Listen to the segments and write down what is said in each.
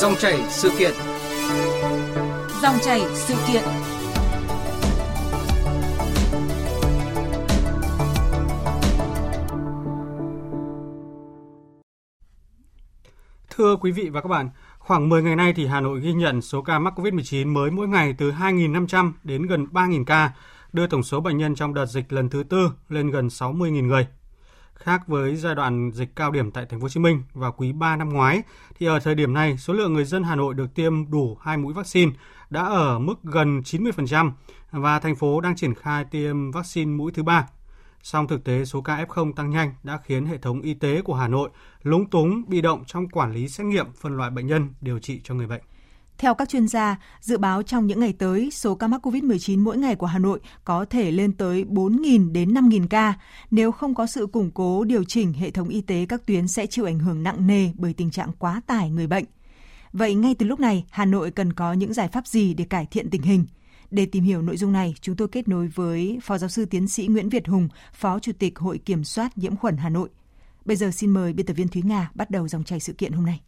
Dòng chảy sự kiện. Dòng chảy sự kiện. Thưa quý vị và các bạn, khoảng 10 ngày nay thì Hà Nội ghi nhận số ca mắc COVID-19 mới mỗi ngày từ 2.500 đến gần 3.000 ca, đưa tổng số bệnh nhân trong đợt dịch lần thứ tư lên gần 60.000 người. Khác với giai đoạn dịch cao điểm tại thành phố Hồ Chí Minh vào quý 3 năm ngoái, thì ở thời điểm này, số lượng người dân Hà Nội được tiêm đủ hai mũi vaccine đã ở mức gần 90% và thành phố đang triển khai tiêm vaccine mũi thứ ba. Song thực tế, số ca F0 tăng nhanh đã khiến hệ thống y tế của Hà Nội lúng túng, bị động trong quản lý xét nghiệm phân loại bệnh nhân điều trị cho người bệnh. Theo các chuyên gia, dự báo trong những ngày tới, số ca mắc COVID-19 mỗi ngày của Hà Nội có thể lên tới 4.000 đến 5.000 ca. Nếu không có sự củng cố điều chỉnh hệ thống y tế, các tuyến sẽ chịu ảnh hưởng nặng nề bởi tình trạng quá tải người bệnh. Vậy ngay từ lúc này, Hà Nội cần có những giải pháp gì để cải thiện tình hình? Để tìm hiểu nội dung này, chúng tôi kết nối với Phó Giáo sư Tiến sĩ Nguyễn Việt Hùng, Phó Chủ tịch Hội Kiểm soát Nhiễm khuẩn Hà Nội. Bây giờ xin mời biên tập viên Thúy Nga bắt đầu dòng chảy sự kiện hôm nay.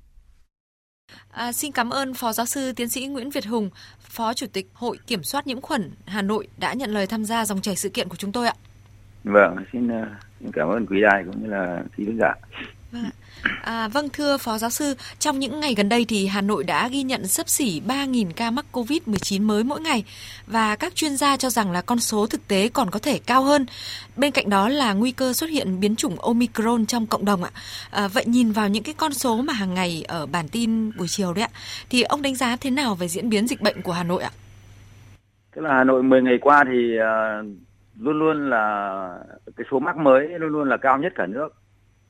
À, xin cảm ơn Phó Giáo sư Tiến sĩ Nguyễn Việt Hùng, Phó Chủ tịch Hội Kiểm soát Nhiễm khuẩn Hà Nội đã nhận lời tham gia dòng chảy sự kiện của chúng tôi ạ. Vâng, xin, ờ, xin cảm ơn quý đài cũng như là quý khán giả. Vâng À, vâng thưa Phó Giáo sư, trong những ngày gần đây thì Hà Nội đã ghi nhận sấp xỉ 3.000 ca mắc COVID-19 mới mỗi ngày và các chuyên gia cho rằng là con số thực tế còn có thể cao hơn. Bên cạnh đó là nguy cơ xuất hiện biến chủng Omicron trong cộng đồng ạ. À, vậy nhìn vào những cái con số mà hàng ngày ở bản tin buổi chiều đấy ạ, thì ông đánh giá thế nào về diễn biến dịch bệnh của Hà Nội ạ? Tức là Hà Nội 10 ngày qua thì uh, luôn luôn là cái số mắc mới luôn luôn là cao nhất cả nước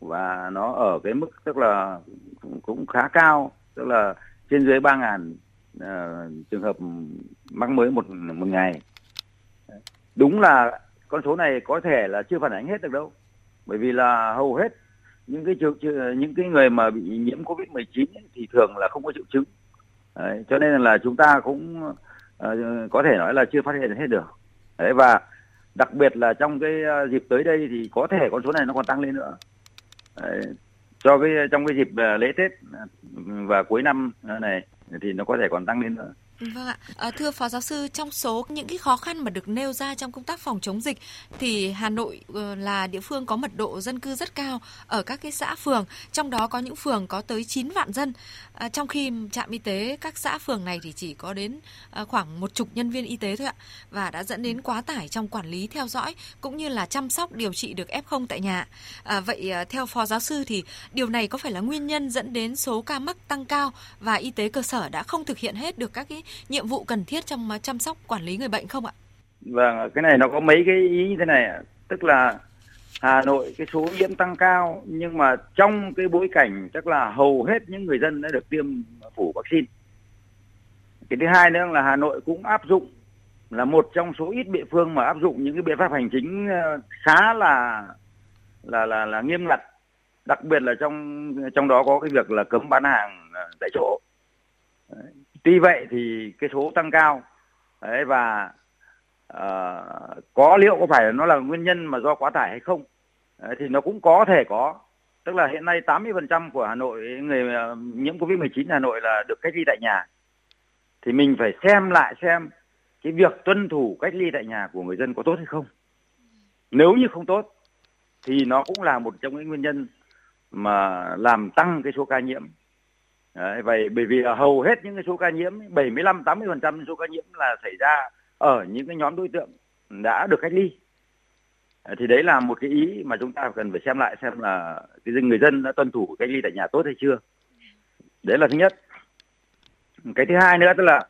và nó ở cái mức tức là cũng khá cao tức là trên dưới ba ngàn uh, trường hợp mắc mới một một ngày. Đúng là con số này có thể là chưa phản ánh hết được đâu. Bởi vì là hầu hết những cái triệu những cái người mà bị nhiễm covid 19 thì thường là không có triệu chứng. Đấy, cho nên là chúng ta cũng uh, có thể nói là chưa phát hiện hết được. Đấy, và đặc biệt là trong cái ờ, dịp tới đây thì có thể con số này nó còn tăng lên nữa cho cái trong cái dịp ờ, lễ Tết ờ, và cuối năm ờ, này, thì nó có thể còn tăng lên nữa. Vâng ạ. À, thưa Phó Giáo sư, trong số những cái khó khăn mà được nêu ra trong công tác phòng chống dịch thì Hà Nội ờ, là địa phương có mật độ dân cư rất cao ở các cái xã phường, trong đó có những phường có tới 9 vạn dân. À, trong khi trạm y tế các xã phường này thì chỉ có đến khoảng một chục nhân viên y tế thôi ạ và đã dẫn đến quá tải trong quản lý theo dõi cũng như là chăm sóc điều trị được F0 tại nhà. À, vậy theo Phó Giáo sư thì điều này có phải là nguyên nhân dẫn đến số ca mắc tăng cao và y tế cơ sở đã không thực hiện hết được các cái nhiệm vụ cần thiết trong à, chăm sóc quản lý người bệnh không ạ? Vâng, à, cái này nó có mấy cái ý như thế này ạ, tức là Hà Nội cái số nhiễm tăng cao nhưng mà trong cái bối cảnh chắc là hầu hết những người dân đã được tiêm phủ vaccine. Cái thứ hai nữa là Hà Nội cũng áp dụng là một trong số ít địa phương mà áp dụng những cái biện pháp hành chính à, khá là là là là nghiêm ngặt đặc biệt là trong trong đó có cái việc là cấm bán hàng tại chỗ tuy vậy thì cái số tăng cao. Đấy và uh, có liệu có phải nó là nguyên nhân mà do quá tải hay không? Đấy, thì nó cũng có thể có. Tức là hiện nay 80% của Hà Nội người ờ, nhiễm Covid-19 Hà Nội là được cách ly tại nhà. Thì mình phải xem lại xem cái việc tuân thủ cách ly tại nhà của người dân có tốt hay không. Nếu như không tốt thì nó cũng là một trong những nguyên nhân mà làm tăng cái số ca nhiễm. Đấy, vậy bởi vì là hầu hết những cái số ca nhiễm 75 80 phần trăm số ca nhiễm là xảy ra ở những cái nhóm đối tượng đã được cách ly. Thì đấy là một cái ý mà chúng ta cần phải xem lại xem là cái người dân đã tuân thủ cách ly tại nhà tốt hay chưa. Đấy là thứ nhất. Cái thứ hai nữa tức là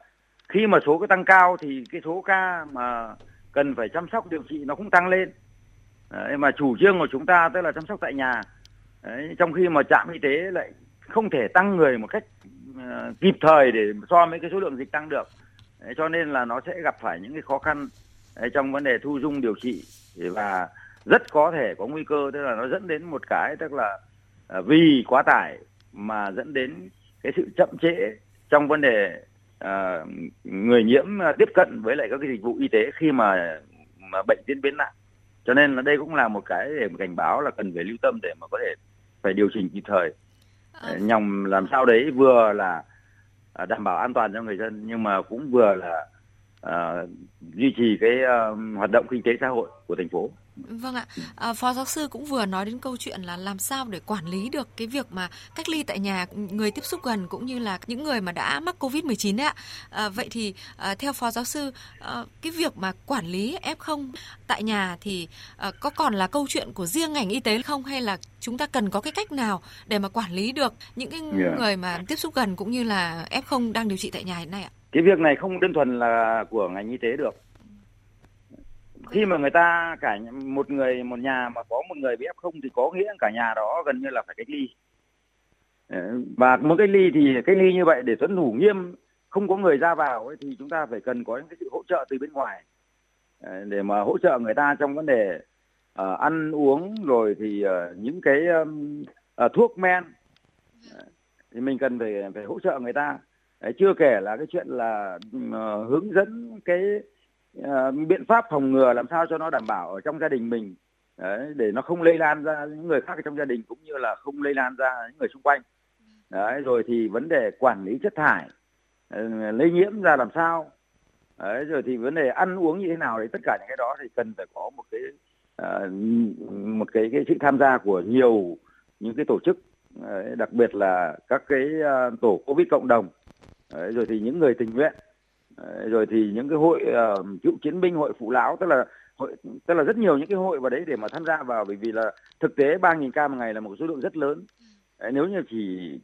khi mà số cái tăng cao thì cái số ca mà cần phải chăm sóc điều trị nó cũng tăng lên. Đấy, mà chủ trương của chúng ta tức là chăm sóc tại nhà. Đấy, trong khi mà trạm y tế lại không thể tăng người một cách uh, kịp thời để so với cái số lượng dịch tăng được. Đấy, cho nên là nó sẽ gặp phải những cái khó khăn đấy, trong vấn đề thu dung điều trị. Và rất có thể có nguy cơ tức là nó dẫn đến một cái tức là uh, vì quá tải mà dẫn đến cái sự chậm trễ trong vấn đề uh, người nhiễm tiếp cận với lại các cái dịch vụ y tế khi mà mà bệnh diễn biến nặng. Cho nên là đây cũng là một cái để cảnh báo là cần phải lưu tâm để mà có thể phải điều chỉnh kịp thời. Ờ. Ờ, nhằm làm sao đấy vừa là à, đảm bảo an toàn cho người dân nhưng mà cũng vừa là uh, duy trì cái uh, hoạt động kinh tế xã hội của thành phố. Vâng ạ, à, Phó giáo sư cũng vừa nói đến câu chuyện là làm sao để quản lý được cái việc mà cách ly tại nhà người tiếp xúc gần cũng như là những người mà đã mắc Covid-19 đấy ạ. À, vậy thì à, theo Phó giáo sư, à, cái việc mà quản lý F0 tại nhà thì à, có còn là câu chuyện của riêng ngành y tế không hay là chúng ta cần có cái cách nào để mà quản lý được những cái yeah. người mà tiếp xúc gần cũng như là F0 đang điều trị tại nhà hiện nay ạ? Cái việc này không đơn thuần là của ngành y tế được khi mà người ta cả một người một nhà mà có một người bị f không thì có nghĩa cả nhà đó gần như là phải cách ly. Ờ, và muốn cách ly thì cách ly như vậy để tuân thủ nghiêm không có người ra vào ấy, thì chúng ta phải cần có những cái sự hỗ trợ từ bên ngoài. Ờ, để mà hỗ trợ người ta trong vấn đề uh, ăn uống rồi thì uh, những cái um, uh, thuốc men. Thì mình cần phải phải hỗ trợ người ta. Đấy, chưa kể là cái chuyện là uh, hướng dẫn cái Ờ, biện pháp phòng ngừa làm sao cho nó đảm bảo ở trong gia đình mình đấy, để nó không lây lan ra những người khác trong gia đình cũng như là không lây lan ra những người xung quanh. Đấy rồi thì vấn đề quản lý chất thải ờ, lây nhiễm ra làm sao. Đấy rồi thì vấn đề ăn uống như thế nào đấy tất cả những cái đó thì cần phải có một cái ờ, một cái cái sự tham gia của nhiều những cái tổ chức đặc biệt là các cái tổ covid cộng đồng. Rồi thì những người tình nguyện. Ờ, rồi thì những cái hội uh, cựu chiến binh hội phụ lão tức là hội tức là rất nhiều những cái hội vào đấy để mà tham gia vào bởi vì là thực tế 3.000 ca một ngày là một số lượng rất lớn. Ờ, nếu như chỉ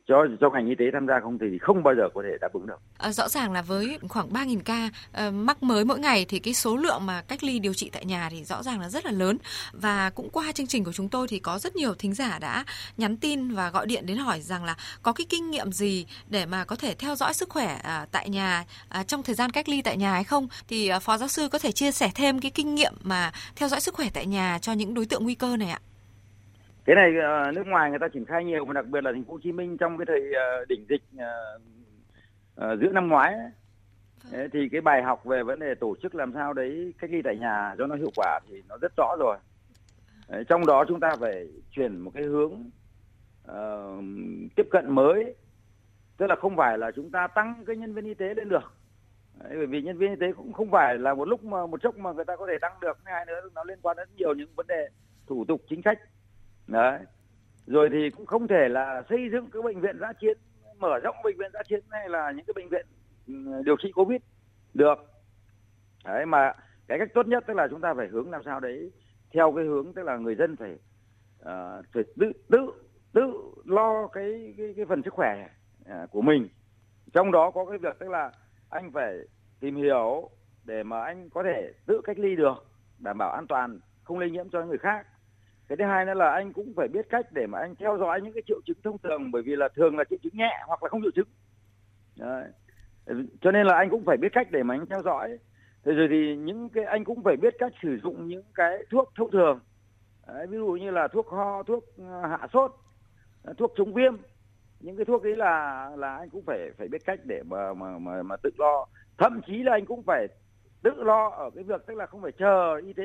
cho cho ngành y tế tham gia không thì không bao giờ có thể đáp ứng được. À, rõ ràng là với khoảng 3.000 ca uh, mắc mới mỗi ngày thì cái số lượng mà cách ly điều trị tại nhà thì rõ ràng là rất là lớn. Và cũng qua chương trình của chúng tôi thì có rất nhiều thính giả đã nhắn tin và gọi điện đến hỏi rằng là có cái kinh nghiệm gì để mà có thể theo dõi sức khỏe uh, tại nhà uh, trong thời gian cách ly tại nhà hay không? Thì uh, phó giáo sư có thể chia sẻ thêm cái kinh nghiệm mà theo dõi sức khỏe tại nhà cho những đối tượng nguy cơ này ạ cái này uh, nước ngoài người ta triển khai nhiều và đặc biệt là thành phố Hồ Chí Minh trong cái thời uh, đỉnh dịch uh, giữa năm ngoái ấy, Đấy, thì cái bài học về vấn đề tổ chức làm sao đấy cách ly tại nhà cho nó hiệu quả thì nó rất rõ rồi. Đấy, trong đó chúng ta phải chuyển một cái hướng uh, tiếp cận mới. Tức là không phải là chúng ta tăng cái nhân viên y tế lên được. Đấy, bởi vì nhân viên y tế cũng không phải là một lúc mà một chốc mà người ta có thể tăng được hai nữa nó liên quan đến nhiều những vấn đề thủ tục chính sách đấy. Rồi thì cũng không thể là xây dựng cái bệnh viện giã chiến mở rộng bệnh viện giã chiến hay là những cái bệnh viện ừ, điều trị covid được. Đấy mà cái cách tốt nhất tức là chúng ta phải hướng làm sao đấy theo cái hướng tức là người dân phải uh, phải tự tự tự lo cái cái cái phần sức khỏe uh, của mình. Trong đó có cái việc tức là anh phải tìm hiểu để mà anh có thể tự cách ly được đảm bảo an toàn không lây nhiễm cho người khác cái thứ hai nữa là anh cũng phải biết cách để mà anh theo dõi những cái triệu chứng thông thường bởi vì là thường là triệu chứng nhẹ hoặc là không triệu chứng. Đấy. cho nên là anh cũng phải biết cách để mà anh theo dõi. Thế rồi thì những cái anh cũng phải biết cách sử dụng những cái thuốc thông thường. Đấy, ví dụ như là thuốc ho thuốc ờ, hạ sốt ờ, thuốc chống viêm. Những cái thuốc ấy là là anh cũng phải phải biết cách để mà mà mà, mà tự lo. Thậm chí là anh cũng phải tự lo ở cái việc tức là không phải chờ y tế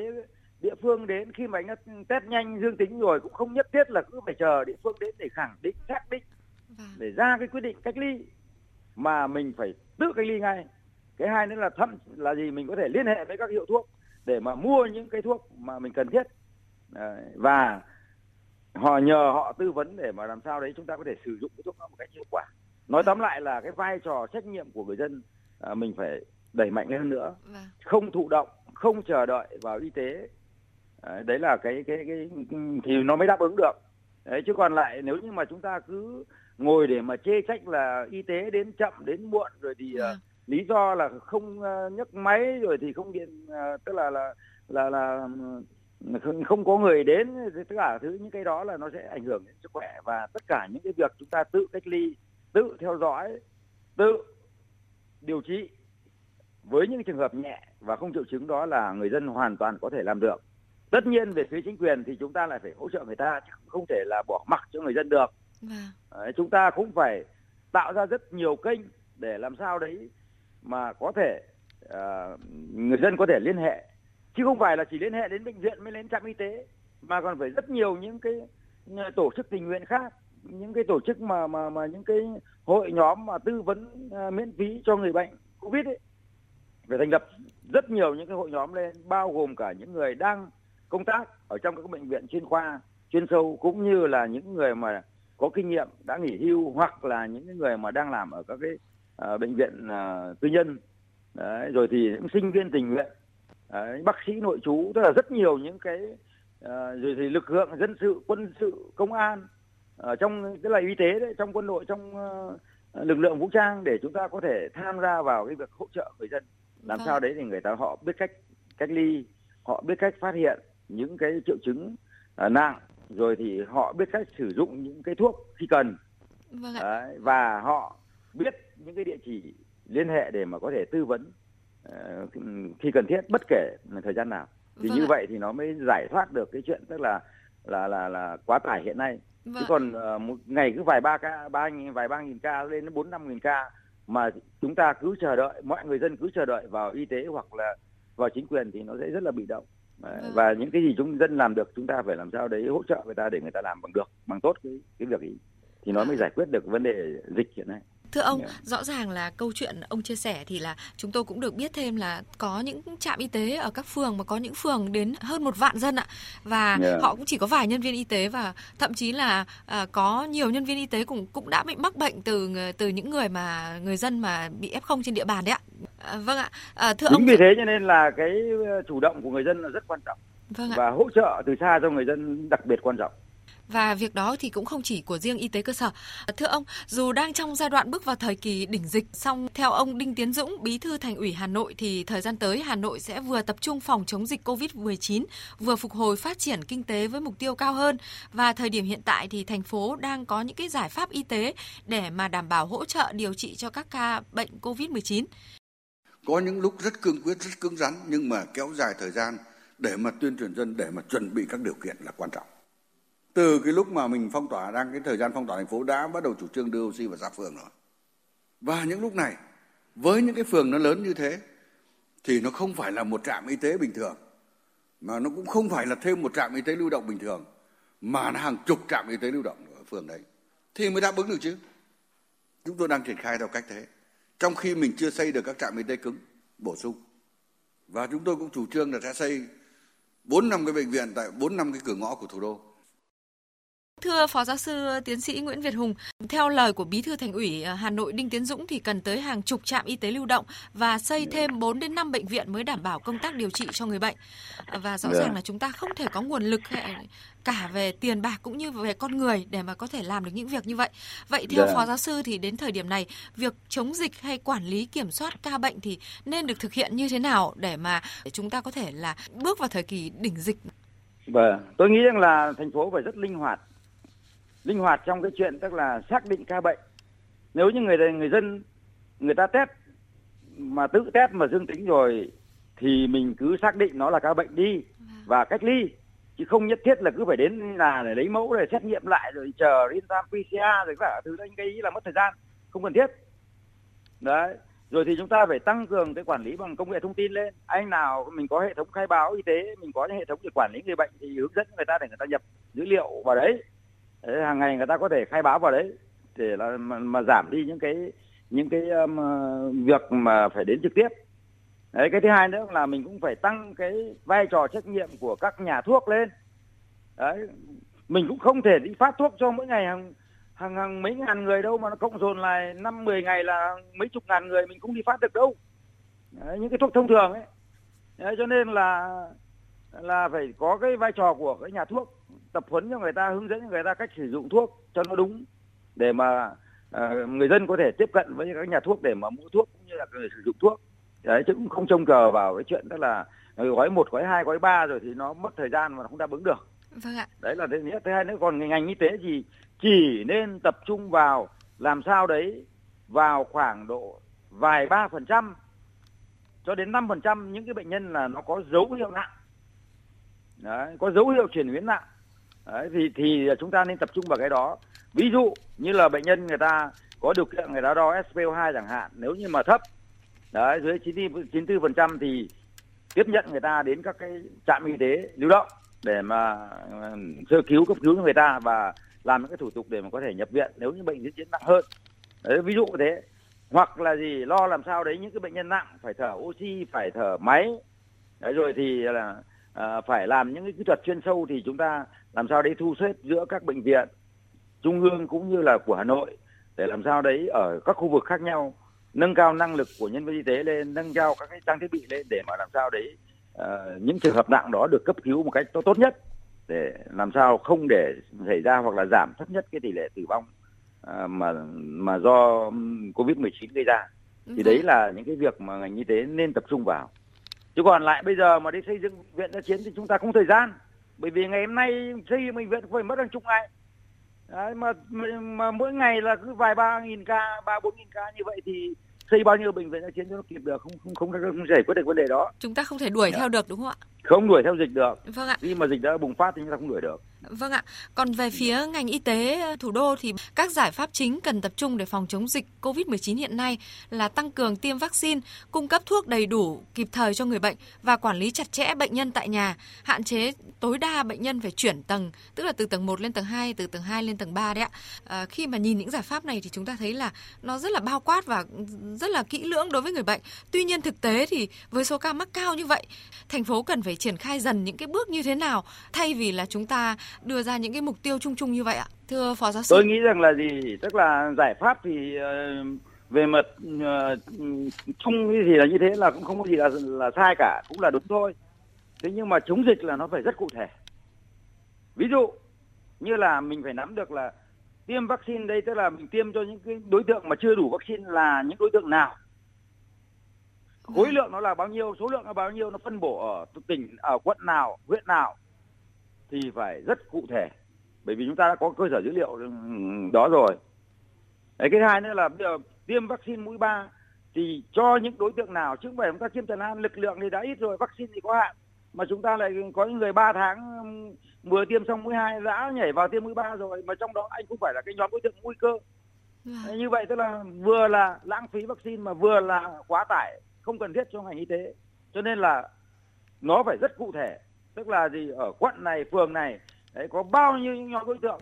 địa phương đến khi mà anh đã test nhanh dương tính rồi cũng không nhất thiết là cứ phải chờ địa phương đến để khẳng định xác định vâng. để ra cái quyết định cách ly mà mình phải tự cách ly ngay. Cái hai nữa là thậm là gì mình có thể liên hệ với các hiệu thuốc để mà mua những cái thuốc mà mình cần thiết. Và họ nhờ họ tư vấn để mà làm sao đấy chúng ta có thể sử dụng cái thuốc đó một cách hiệu quả. Nói tóm lại là cái vai trò trách nhiệm của người dân à, mình phải đẩy mạnh hơn nữa. Vâng. không thụ động không chờ đợi vào y tế đấy là cái cái cái thì nó mới đáp ứng được. Đấy chứ còn lại nếu như mà chúng ta cứ ngồi để mà chê trách là y tế đến chậm đến muộn rồi thì uh, lý do là không uh, nhấc máy rồi thì không điện uh, tức là là là là không, không có người đến tất cả thứ những cái đó là nó sẽ ảnh hưởng đến sức khỏe. Và tất cả những cái việc chúng ta tự cách ly tự theo dõi tự điều trị với những trường hợp nhẹ và không triệu chứng đó là người dân hoàn toàn có thể làm được tất nhiên về phía chính quyền thì chúng ta lại phải hỗ trợ người ta chứ không thể là bỏ mặc cho người dân được. Vâng. đấy, chúng ta cũng phải tạo ra rất nhiều kênh để làm sao đấy mà có thể uh, người dân có thể liên hệ. Chứ không phải là chỉ liên hệ đến bệnh viện mới đến trạm y tế mà còn phải rất nhiều những cái tổ chức tình nguyện khác những cái tổ chức mà mà mà những cái hội nhóm mà tư vấn uh, miễn phí cho người bệnh covid ấy. Phải thành lập rất nhiều những cái hội nhóm lên bao gồm cả những người đang công tác ở trong các bệnh viện chuyên khoa chuyên sâu cũng như là những người mà có kinh nghiệm đã nghỉ hưu hoặc là những người mà đang làm ở các cái uh, bệnh viện uh, tư nhân. Đấy, rồi thì những sinh viên tình nguyện. Đấy, bác sĩ nội trú tức là rất nhiều những cái uh, rồi thì lực lượng dân sự quân sự công an ở trong tức là y tế đấy trong quân đội trong uh, lực lượng vũ trang để chúng ta có thể tham gia vào cái việc hỗ trợ người dân. Làm vâng. sao đấy thì người ta họ biết cách cách ly họ biết cách phát hiện những cái triệu chứng uh, nặng rồi thì họ biết cách sử dụng những cái thuốc khi cần. Vâng Đấy, và họ biết những cái địa chỉ liên hệ để mà có thể tư vấn uh, khi cần thiết bất kể thời gian nào. Thì vâng như ạ. vậy thì nó mới giải thoát được cái chuyện tức là là là là quá tải hiện nay. Vâng. chứ còn uh, một ngày cứ vài ba ca ba vài ba nghìn ca lên đến bốn năm nghìn ca mà chúng ta cứ chờ đợi mọi người dân cứ chờ đợi vào y tế hoặc là vào chính quyền thì nó sẽ rất là bị động vâng. và những cái gì chúng dân làm được chúng ta phải làm sao đấy hỗ trợ người ta để người ta làm bằng được bằng tốt cái cái việc ấy thì nó mới giải quyết được vấn đề dịch hiện nay Thưa ông, yeah. rõ ràng là câu chuyện ông chia sẻ thì là chúng tôi cũng được biết thêm là có những trạm y tế ở các phường mà có những phường đến hơn một vạn dân ạ và yeah. họ cũng chỉ có vài nhân viên y tế và thậm chí là à, có nhiều nhân viên y tế cũng cũng đã bị mắc bệnh từ từ những người mà người dân mà bị f0 trên địa bàn đấy ạ. À, vâng ạ. À, thưa Đúng ông vì thế cho nên là cái chủ động của người dân là rất quan trọng. Vâng ạ. Và hỗ trợ từ xa cho người dân đặc biệt quan trọng. Và việc đó thì cũng không chỉ của riêng y tế cơ sở. Thưa ông, dù đang trong giai đoạn bước vào thời kỳ đỉnh dịch, song theo ông Đinh Tiến Dũng, Bí thư Thành ủy Hà Nội thì thời gian tới Hà Nội sẽ vừa tập trung phòng chống dịch COVID-19, vừa phục hồi phát triển kinh tế với mục tiêu cao hơn. Và thời điểm hiện tại thì thành phố đang có những cái giải pháp y tế để mà đảm bảo hỗ trợ điều trị cho các ca bệnh COVID-19. Có những lúc rất cương quyết, rất cứng rắn nhưng mà kéo dài thời gian để mà tuyên truyền dân, để mà chuẩn bị các điều kiện là quan trọng. Từ cái lúc mà mình phong tỏa đang cái thời gian phong tỏa thành phố đã bắt đầu chủ trương đưa oxy vào xã phường rồi. Và những lúc này với những cái phường nó lớn như thế thì nó không phải là một trạm y tế bình thường mà nó cũng không phải là thêm một trạm y tế lưu động bình thường mà nó hàng chục trạm y tế lưu động ở phường đấy. Thì mới đáp ứng được chứ. Chúng tôi đang triển khai theo cách thế trong khi mình chưa xây được các trạm y tế cứng, bổ sung. Và chúng tôi cũng chủ trương là sẽ xây bốn năm cái bệnh viện tại bốn năm cái cửa ngõ của thủ đô. Thưa Phó Giáo sư Tiến sĩ Nguyễn Việt Hùng, theo lời của Bí thư Thành ủy Hà Nội Đinh Tiến Dũng thì cần tới hàng chục trạm y tế lưu động và xây thêm 4 đến 5 bệnh viện mới đảm bảo công tác điều trị cho người bệnh. Và rõ ràng là chúng ta không thể có nguồn lực cả về tiền bạc cũng như về con người để mà có thể làm được những việc như vậy. Vậy theo Phó Giáo sư thì đến thời điểm này, việc chống dịch hay quản lý kiểm soát ca bệnh thì nên được thực hiện như thế nào để mà chúng ta có thể là bước vào thời kỳ đỉnh dịch? Vâng, tôi nghĩ rằng là thành phố phải rất linh hoạt linh hoạt trong cái chuyện tức là xác định ca bệnh. Nếu như người người dân người ta test mà tự test mà dương tính rồi thì mình cứ xác định nó là ca bệnh đi và cách ly chứ không nhất thiết là cứ phải đến là để lấy mẫu để xét nghiệm lại rồi chờ real time PCR rồi cả thứ cái ý là mất thời gian không cần thiết. Đấy rồi thì chúng ta phải tăng cường cái quản lý bằng công nghệ thông tin lên. Anh nào mình có hệ thống khai báo y tế mình có những hệ thống để quản lý người bệnh thì hướng dẫn người ta để người ta nhập dữ liệu vào đấy Đấy, hàng ngày người ta có thể khai báo vào đấy để là mà, mà giảm đi những cái những cái um, ờ, việc mà phải đến trực tiếp. Đấy cái thứ hai nữa là mình cũng phải tăng cái vai trò trách nhiệm của các nhà thuốc lên. Đấy mình cũng không thể đi phát thuốc cho mỗi ngày hàng hàng hàng mấy ngàn người đâu mà nó cộng dồn lại năm mười ngày là mấy chục ngàn người mình cũng đi phát được đâu. Đấy, những cái thuốc thông thường ấy. Đấy, cho nên là là phải có cái vai trò của cái nhà thuốc tập huấn cho người ta hướng dẫn cho người ta cách sử dụng thuốc cho nó đúng để mà uh, người dân có thể tiếp cận với các nhà thuốc để mà mua thuốc cũng như là người sử dụng thuốc. Đấy chứ cũng không trông chờ vào cái chuyện đó là gói một gói hai gói ba rồi thì nó mất thời gian mà không đáp ứng được. Vâng ạ. Đấy là thứ nhất. Thứ hai nữa còn ngành y tế thì chỉ nên tập trung vào làm sao đấy vào khoảng độ vài ba phần trăm cho đến năm phần trăm những cái bệnh nhân là nó có dấu hiệu nặng đấy, có dấu hiệu chuyển biến nặng. Đấy, thì thì chúng ta nên tập trung vào cái đó. Ví dụ như là bệnh nhân người ta có điều kiện người ta đo SPO2 chẳng hạn nếu như mà thấp đấy dưới 94 phần trăm thì tiếp nhận người ta đến các cái trạm y tế lưu động để mà sơ cứu cấp cứu người ta và làm những cái thủ tục để mà có thể nhập viện nếu như bệnh diễn tiến nặng hơn. Đấy, ví dụ thế. Hoặc là gì lo làm sao đấy những cái bệnh nhân nặng phải thở oxy phải thở máy. Đấy, rồi thì là à, phải làm những cái kỹ thuật chuyên sâu thì chúng ta làm sao đấy thu xếp giữa các bệnh viện trung ương cũng như là của Hà Nội để làm sao đấy ở các khu vực khác nhau nâng cao năng lực của nhân viên y tế lên nâng cao các cái trang thiết bị lên để mà làm sao đấy uh, những trường hợp nặng đó được cấp cứu một cách tốt nhất để làm sao không để xảy ra hoặc là giảm thấp nhất cái tỷ lệ tử vong uh, mà mà do covid 19 gây ra thì đấy vâng. là những cái việc mà ngành y tế nên tập trung vào chứ còn lại bây giờ mà đi xây dựng viện giã chiến thì chúng ta không thời gian. Bởi vì ngày hôm nay xây bệnh viện phải mất hàng chục ngày. Đấy, mà mà mỗi ngày là cứ vài ba nghìn ca ba bốn nghìn ca như vậy thì xây bao nhiêu bệnh viện giã chiến cho nó kịp được? Không không không, không giải quyết được vấn đề đó. Chúng ta không thể đuổi yeah. Dạ. theo được đúng không ạ? Không đuổi theo dịch được. Vâng ạ. Khi mà dịch đã bùng phát thì chúng ta không đuổi được Vâng ạ. Còn về phía ngành y tế ờ, thủ đô thì các giải pháp chính cần tập trung để phòng chống dịch COVID-19 hiện nay là tăng cường tiêm vaccine, cung cấp thuốc đầy đủ kịp thời cho người bệnh và quản lý chặt chẽ bệnh nhân tại nhà, hạn chế tối đa bệnh nhân phải chuyển tầng, tức là từ tầng 1 lên tầng 2, từ tầng 2 lên tầng 3 đấy ạ. À, khi mà nhìn những giải pháp này thì chúng ta thấy là nó rất là bao quát và rất là kỹ lưỡng đối với người bệnh. Tuy nhiên thực tế thì với số ca mắc cao như vậy, thành phố cần phải triển khai dần những cái bước như thế nào thay vì là chúng ta đưa ra những cái mục tiêu chung chung như vậy ạ? Thưa phó giáo sư. Tôi nghĩ rằng là gì? Tức là giải pháp thì uh, về mặt uh, chung thì là như thế là cũng không có gì là là sai cả, cũng là đúng thôi. Thế nhưng mà chống dịch là nó phải rất cụ thể. Ví dụ như là mình phải nắm được là tiêm vaccine đây tức là mình tiêm cho những cái đối tượng mà chưa đủ vaccine là những đối tượng nào khối vâng. lượng nó là bao nhiêu số lượng là bao nhiêu nó phân bổ ở tỉnh ở quận nào huyện nào thì phải rất cụ thể. Bởi vì chúng ta đã có cơ sở dữ liệu đó rồi. Đấy, cái hai nữa là bây giờ tiêm vaccine mũi ba thì cho những đối tượng nào chứ không phải chúng ta tiêm tràn lan lực lượng thì đã ít rồi vaccine thì có hạn mà chúng ta lại có những người 3 tháng vừa tiêm xong mũi hai đã nhảy vào tiêm mũi ba rồi mà trong đó anh cũng phải là cái nhóm đối tượng nguy cơ. Đấy, như vậy tức là vừa là lãng phí vaccine mà vừa là quá tải không cần thiết cho ngành y tế. Cho nên là nó phải rất cụ thể tức là gì? Ở quận này phường này đấy có bao nhiêu những nhóm đối tượng?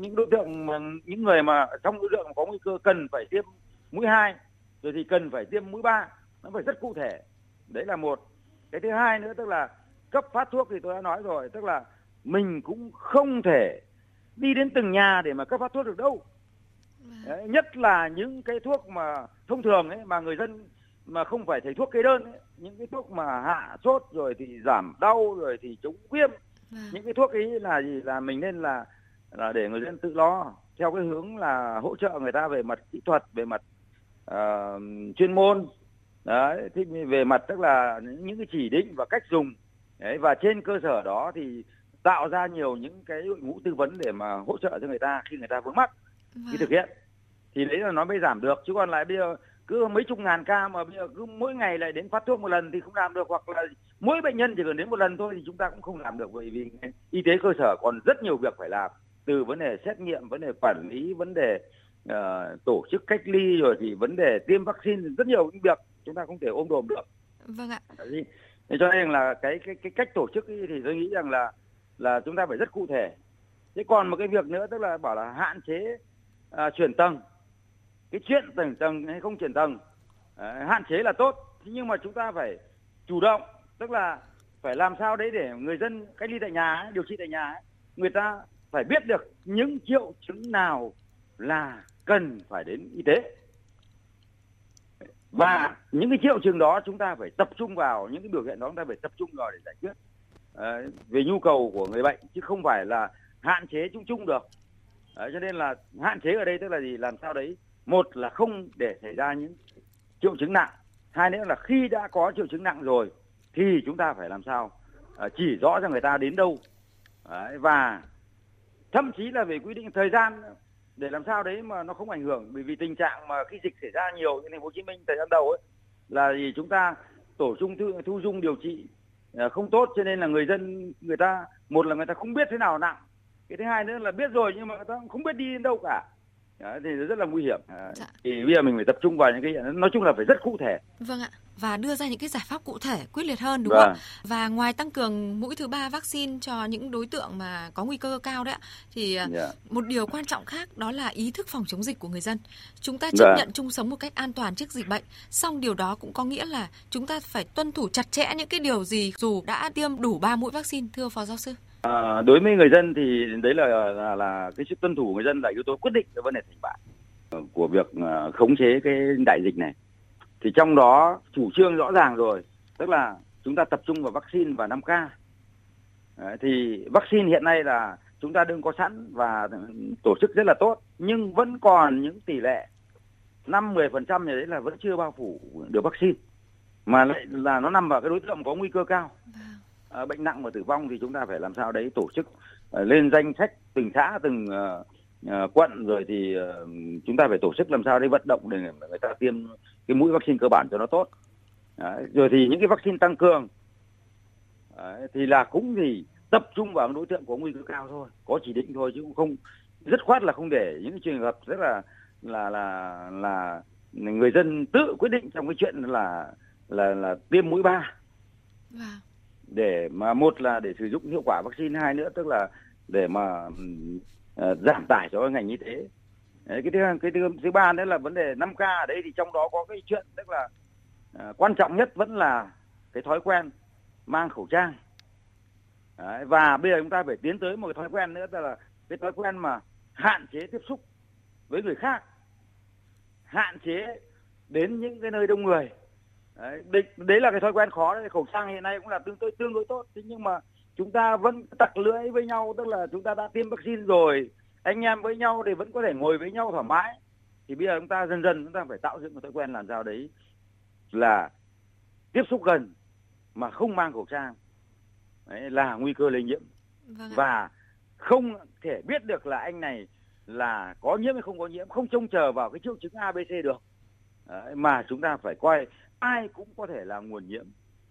Những đối tượng mà những người mà trong đối tượng có nguy cơ cần phải tiêm mũi hai rồi thì cần phải tiêm mũi ba nó phải rất cụ thể. Đấy là một. Cái thứ hai nữa tức là cấp phát thuốc thì tôi đã nói rồi tức là mình cũng không thể đi đến từng nhà để mà cấp phát thuốc được đâu. Vâng. đấy, nhất là những cái thuốc mà thông thường ấy mà người dân mà không phải thầy thuốc kê đơn ấy, những cái thuốc mà hạ sốt rồi thì giảm đau rồi thì chống viêm. À. những cái thuốc ấy là gì? Là mình nên là là để người dân tự lo theo cái hướng là hỗ trợ người ta về mặt kỹ thuật về mặt uh, chuyên môn. Đấy thì về mặt tức là những cái chỉ định và cách dùng. Đấy và trên cơ sở đó thì tạo ra nhiều những cái đội ngũ tư vấn để mà hỗ trợ cho người ta khi người ta vướng mắc khi thực hiện. Thì đấy là nó mới giảm được. Chứ còn lại bây giờ cứ mấy chục ngàn ca mà bây giờ cứ mỗi ngày lại đến phát thuốc một lần thì không làm được hoặc là mỗi bệnh nhân chỉ cần đến một lần thôi thì chúng ta cũng không làm được bởi vì y tế cơ sở còn rất nhiều việc phải làm từ vấn đề xét nghiệm vấn đề quản lý vấn đề uh, tổ chức cách ly rồi thì vấn đề tiêm vaccine rất nhiều những việc chúng ta không thể ôm đồm được. Vâng ạ. Thế cho nên là cái cái cái cách tổ chức thì tôi nghĩ rằng là là chúng ta phải rất cụ thể. Thế còn một cái việc nữa tức là bảo là hạn chế uh, chuyển tầng cái chuyện tầng tầng hay không chuyển tầng à, hạn chế là tốt. Nhưng mà chúng ta phải chủ động tức là phải làm sao đấy để người dân cách ly tại nhà điều trị tại nhà người ta phải biết được những triệu chứng nào là cần phải đến y tế. Và những cái triệu chứng đó chúng ta phải tập trung vào những cái biểu hiện đó chúng ta phải tập trung vào để giải quyết à, về nhu cầu của người bệnh chứ không phải là hạn chế chung chung được. À, cho nên là hạn chế ở đây tức là gì? Làm sao đấy một là không để xảy ra những triệu chứng nặng. Hai nữa là khi đã có triệu chứng nặng rồi thì chúng ta phải làm sao à, chỉ rõ cho người ta đến đâu. Đấy, và thậm chí là về quy định thời gian để làm sao đấy mà nó không ảnh hưởng. Bởi vì tình trạng mà khi dịch xảy ra nhiều như thành phố Hồ Chí Minh thời gian đầu ấy là gì? Chúng ta tổ chung thu, thu dung điều trị à, không tốt cho nên là người dân người ta một là người ta không biết thế nào nặng. Cái thứ hai nữa là biết rồi nhưng mà người ta không biết đi đến đâu cả. Đấy, thì rất là nguy hiểm. À, dạ. Thì bây giờ mình phải tập trung vào những cái nói chung là phải rất cụ thể. Vâng ạ và đưa ra những cái giải pháp cụ thể quyết liệt hơn đúng vâng. không? Và ngoài tăng cường mũi thứ ba vaccine cho những đối tượng mà có nguy cơ cao đấy ạ, thì yeah. Dạ. một điều quan trọng khác đó là ý thức phòng chống dịch của người dân. Chúng ta chấp vâng. nhận chung sống một cách an toàn trước dịch bệnh, song điều đó cũng có nghĩa là chúng ta phải tuân thủ chặt chẽ những cái điều gì dù đã tiêm đủ 3 mũi vaccine thưa phó giáo sư. À, đối với người dân thì đấy là là, là cái sự tuân thủ của người dân là yếu tố quyết định cho vấn đề thành bại ờ, của việc ờ, khống chế cái đại dịch này. Thì trong đó chủ trương rõ ràng rồi tức là chúng ta tập trung vào vaccine và 5K Đấy, thì vaccine hiện nay là chúng ta đừng có sẵn và ừ, tổ chức rất là tốt nhưng vẫn còn những tỷ lệ 5 10% này đấy là vẫn chưa bao phủ được vaccine mà lại là nó nằm vào cái đối tượng có nguy cơ cao. Vâng. Ờ, bệnh nặng và tử vong thì chúng ta phải làm sao đấy tổ chức ờ, lên danh sách từng xã từng ờ, quận rồi thì chúng ta phải tổ chức làm sao để vận động để người ta tiêm cái mũi vaccine cơ bản cho nó tốt đấy. rồi thì những cái vaccine tăng cường đấy, thì là cũng thì tập trung vào đối tượng có nguy cơ cao thôi có chỉ định thôi chứ cũng không rất khoát là không để những trường hợp rất là là là là người dân tự quyết định trong cái chuyện là là là tiêm mũi ba wow để mà một là để sử dụng hiệu quả vaccine hai nữa tức là để mà uh, giảm tải cho ngành y tế. Đấy, cái thứ cái thứ, thứ ba nữa là vấn đề 5 k ở đây thì trong đó có cái chuyện tức là uh, quan trọng nhất vẫn là cái thói quen mang khẩu trang. Đấy, và bây giờ chúng ta phải tiến tới một cái thói quen nữa tức là cái thói quen mà hạn chế tiếp xúc với người khác hạn chế đến những cái nơi đông người đấy, đấy là cái thói quen khó đấy khẩu trang hiện nay cũng là tương đối tương đối tốt. Thế nhưng mà chúng ta vẫn tặc lưỡi với nhau tức là chúng ta đã tiêm vaccine rồi anh em với nhau thì vẫn có thể ngồi với nhau thoải mái. Thì bây giờ chúng ta dần dần chúng ta phải tạo dựng một thói quen làm sao đấy là tiếp xúc gần mà không mang khẩu trang. Đấy là nguy cơ lây nhiễm. Vâng và không thể biết được là anh này là có nhiễm hay không có nhiễm không trông chờ vào cái triệu chứng abc được. Đấy, mà chúng ta phải coi ai cũng có thể là nguồn nhiễm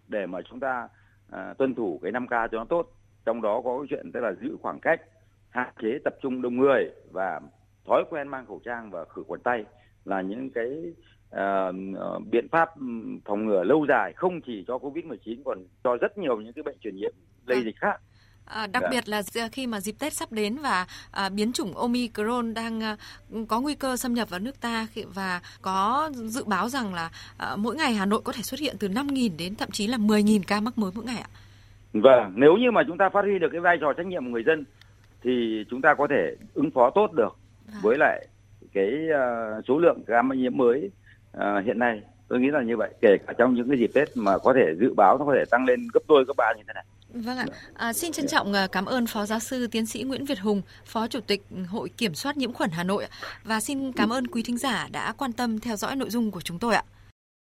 để mà chúng ta à, tuân thủ cái 5 k cho nó tốt trong đó có cái chuyện tức là giữ khoảng cách hạn chế tập trung đông người và thói quen mang khẩu trang và khử khuẩn tay là những cái uh, biện pháp phòng ngừa lâu dài không chỉ cho Covid-19 còn cho rất nhiều những cái bệnh truyền nhiễm lây vâng. dịch khác. À, đặc dạ. biệt là khi mà dịp Tết sắp đến và à, biến chủng Omicron đang à, có nguy cơ xâm nhập vào nước ta và có dự báo rằng là à, mỗi ngày Hà Nội có thể xuất hiện từ 5.000 đến thậm chí là 10.000 ca mắc mới mỗi ngày ạ. Vâng, nếu như mà chúng ta phát huy được cái vai trò trách nhiệm của người dân thì chúng ta có thể ứng phó tốt được à. với lại cái uh, số lượng ca nhiễm mới uh, hiện nay tôi nghĩ là như vậy kể cả trong những cái dịp Tết mà có thể dự báo nó có thể tăng lên gấp đôi gấp ba như thế này. Vâng ạ. À, xin trân trọng cảm ơn Phó Giáo sư Tiến sĩ Nguyễn Việt Hùng, Phó Chủ tịch Hội Kiểm soát Nhiễm khuẩn Hà Nội và xin cảm ơn quý thính giả đã quan tâm theo dõi nội dung của chúng tôi ạ.